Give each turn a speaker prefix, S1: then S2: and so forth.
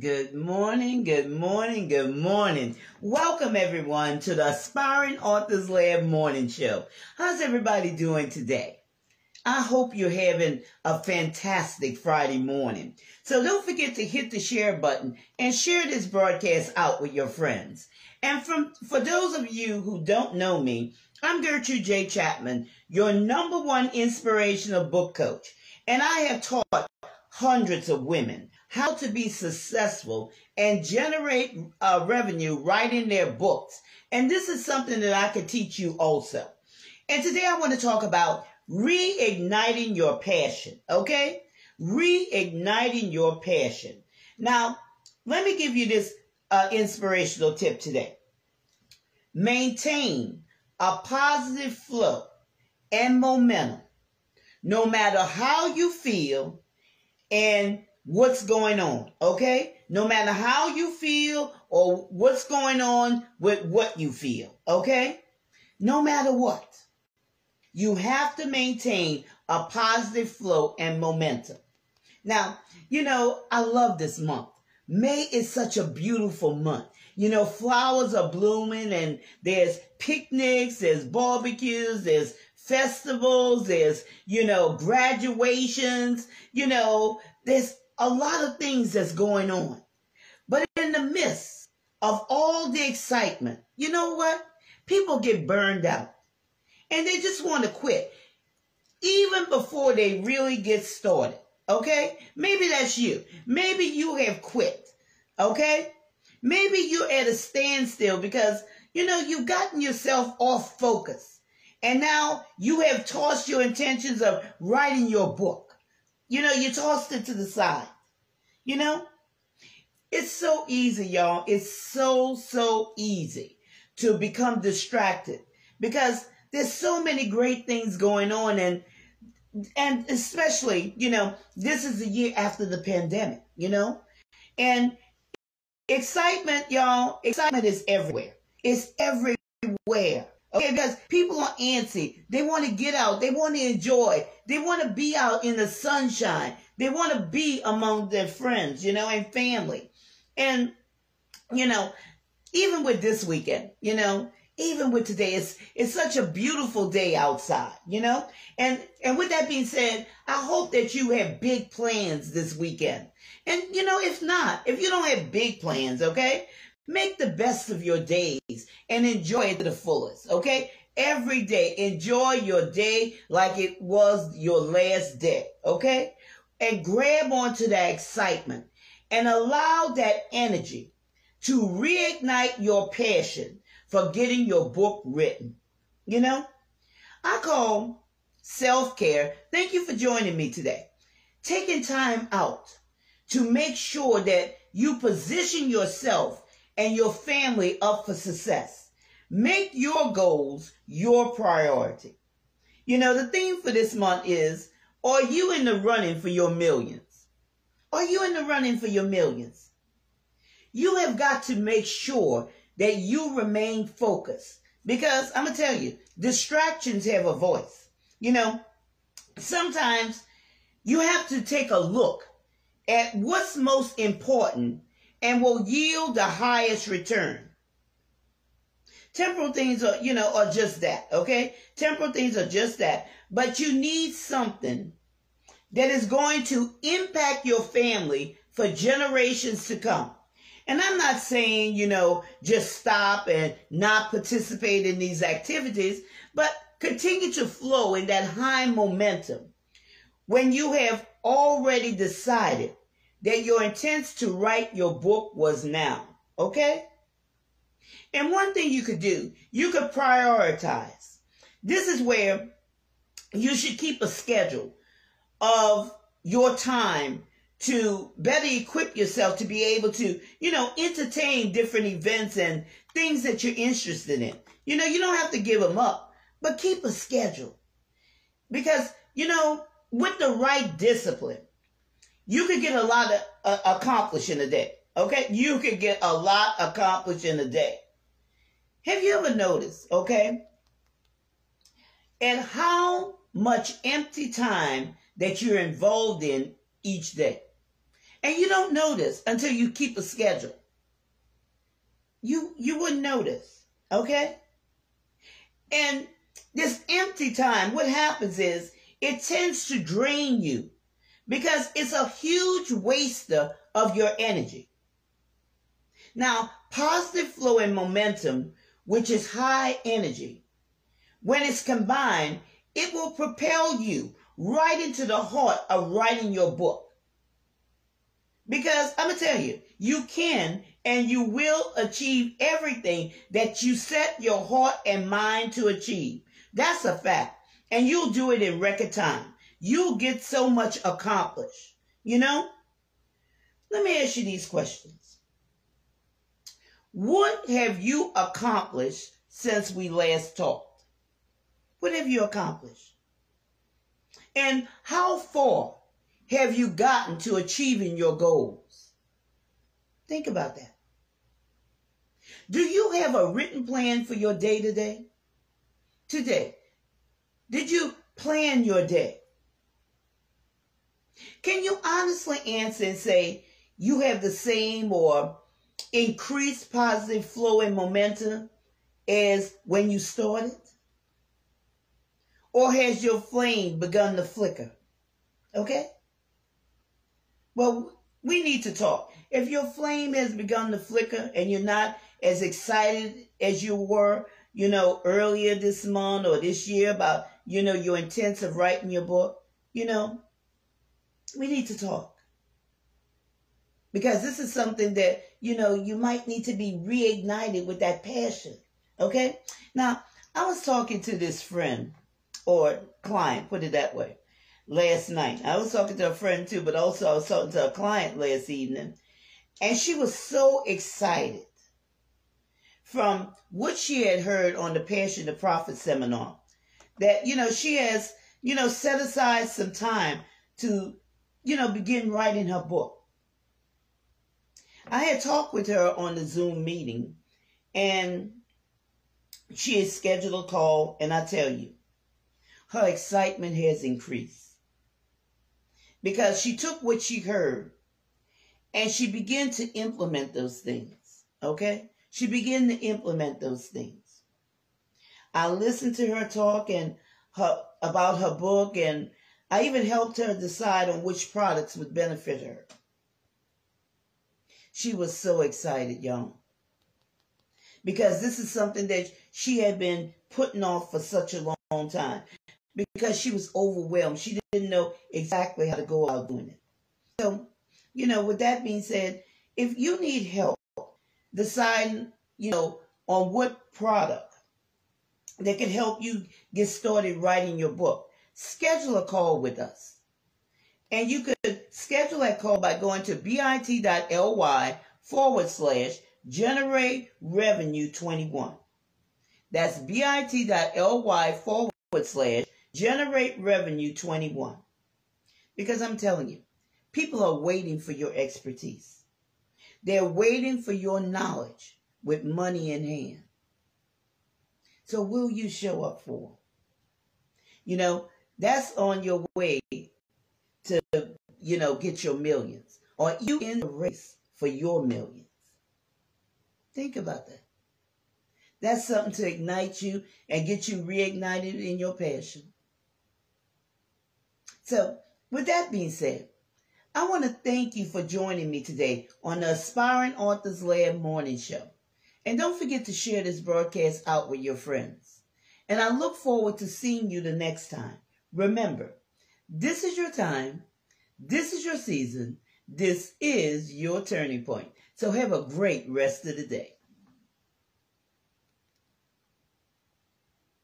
S1: Good morning, good morning, good morning. Welcome everyone to the Aspiring Authors Lab Morning Show. How's everybody doing today? I hope you're having a fantastic Friday morning. So don't forget to hit the share button and share this broadcast out with your friends. And from, for those of you who don't know me, I'm Gertrude J. Chapman, your number one inspirational book coach. And I have taught hundreds of women how to be successful and generate uh, revenue writing their books. And this is something that I could teach you also. And today I want to talk about reigniting your passion. Okay? Reigniting your passion. Now, let me give you this uh, inspirational tip today. Maintain a positive flow and momentum no matter how you feel and what's going on, okay? No matter how you feel or what's going on with what you feel, okay? No matter what, you have to maintain a positive flow and momentum. Now, you know, I love this month. May is such a beautiful month. You know, flowers are blooming and there's picnics, there's barbecues, there's festivals, there's, you know, graduations, you know, there's a lot of things that's going on. But in the midst of all the excitement, you know what? People get burned out and they just want to quit even before they really get started. Okay? Maybe that's you. Maybe you have quit. Okay? Maybe you're at a standstill because, you know, you've gotten yourself off focus. And now you have tossed your intentions of writing your book. You know, you tossed it to the side. You know? It's so easy, y'all. It's so, so easy to become distracted because there's so many great things going on and and especially, you know, this is the year after the pandemic, you know? And excitement, y'all, excitement is everywhere. It's everywhere. Okay, because people are antsy. They want to get out. They want to enjoy. They want to be out in the sunshine. They want to be among their friends, you know, and family. And, you know, even with this weekend, you know, even with today, it's it's such a beautiful day outside, you know? And and with that being said, I hope that you have big plans this weekend. And you know, if not, if you don't have big plans, okay? Make the best of your days and enjoy it to the fullest, okay? Every day, enjoy your day like it was your last day, okay? And grab onto that excitement and allow that energy to reignite your passion for getting your book written. You know, I call self care. Thank you for joining me today. Taking time out to make sure that you position yourself and your family up for success. Make your goals your priority. You know, the theme for this month is Are you in the running for your millions? Are you in the running for your millions? You have got to make sure that you remain focused because I'm going to tell you, distractions have a voice. You know, sometimes you have to take a look at what's most important and will yield the highest return. Temporal things are, you know, are just that, okay? Temporal things are just that. But you need something that is going to impact your family for generations to come. And I'm not saying, you know, just stop and not participate in these activities, but continue to flow in that high momentum when you have already decided that your intent to write your book was now. Okay? And one thing you could do, you could prioritize. This is where you should keep a schedule of your time to better equip yourself to be able to, you know, entertain different events and things that you're interested in. You know, you don't have to give them up, but keep a schedule. Because, you know, with the right discipline, you could get a lot of, uh, accomplished in a day. Okay? You could get a lot accomplished in a day. Have you ever noticed, okay? And how much empty time that you're involved in each day. And you don't notice until you keep a schedule. You you wouldn't notice. Okay? And this empty time, what happens is it tends to drain you because it's a huge waster of your energy. Now, positive flow and momentum, which is high energy, when it's combined, it will propel you right into the heart of writing your book. Because I'm going to tell you, you can and you will achieve everything that you set your heart and mind to achieve. That's a fact. And you'll do it in record time. You'll get so much accomplished. You know? Let me ask you these questions. What have you accomplished since we last talked? What have you accomplished? And how far have you gotten to achieving your goals? Think about that. Do you have a written plan for your day to day? Today, did you plan your day? Can you honestly answer and say you have the same or increased positive flow and momentum as when you started? Or has your flame begun to flicker? Okay? Well, we need to talk. If your flame has begun to flicker and you're not as excited as you were, you know, earlier this month or this year about, you know, your intents of writing your book, you know, we need to talk. Because this is something that, you know, you might need to be reignited with that passion. Okay? Now, I was talking to this friend or client, put it that way last night. I was talking to a friend too, but also I was talking to a client last evening. And she was so excited from what she had heard on the Passion of Profit seminar that, you know, she has, you know, set aside some time to, you know, begin writing her book. I had talked with her on the Zoom meeting and she had scheduled a call and I tell you, her excitement has increased because she took what she heard and she began to implement those things. Okay? She began to implement those things. I listened to her talk and her about her book and I even helped her decide on which products would benefit her. She was so excited, y'all. Because this is something that she had been putting off for such a long time because she was overwhelmed. She didn't know exactly how to go about doing it. So, you know, with that being said, if you need help deciding, you know, on what product that can help you get started writing your book, schedule a call with us. And you could schedule that call by going to bit.ly forward slash generate revenue 21. That's bit.ly forward slash Generate Revenue 21. Because I'm telling you, people are waiting for your expertise. They're waiting for your knowledge with money in hand. So will you show up for them? You know, that's on your way to, you know, get your millions. Or you in the race for your millions? Think about that. That's something to ignite you and get you reignited in your passion. So, with that being said, I want to thank you for joining me today on the Aspiring Authors Lab Morning Show. And don't forget to share this broadcast out with your friends. And I look forward to seeing you the next time. Remember, this is your time. This is your season. This is your turning point. So have a great rest of the day.